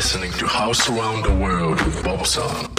listening to House Around the World with Bob Song.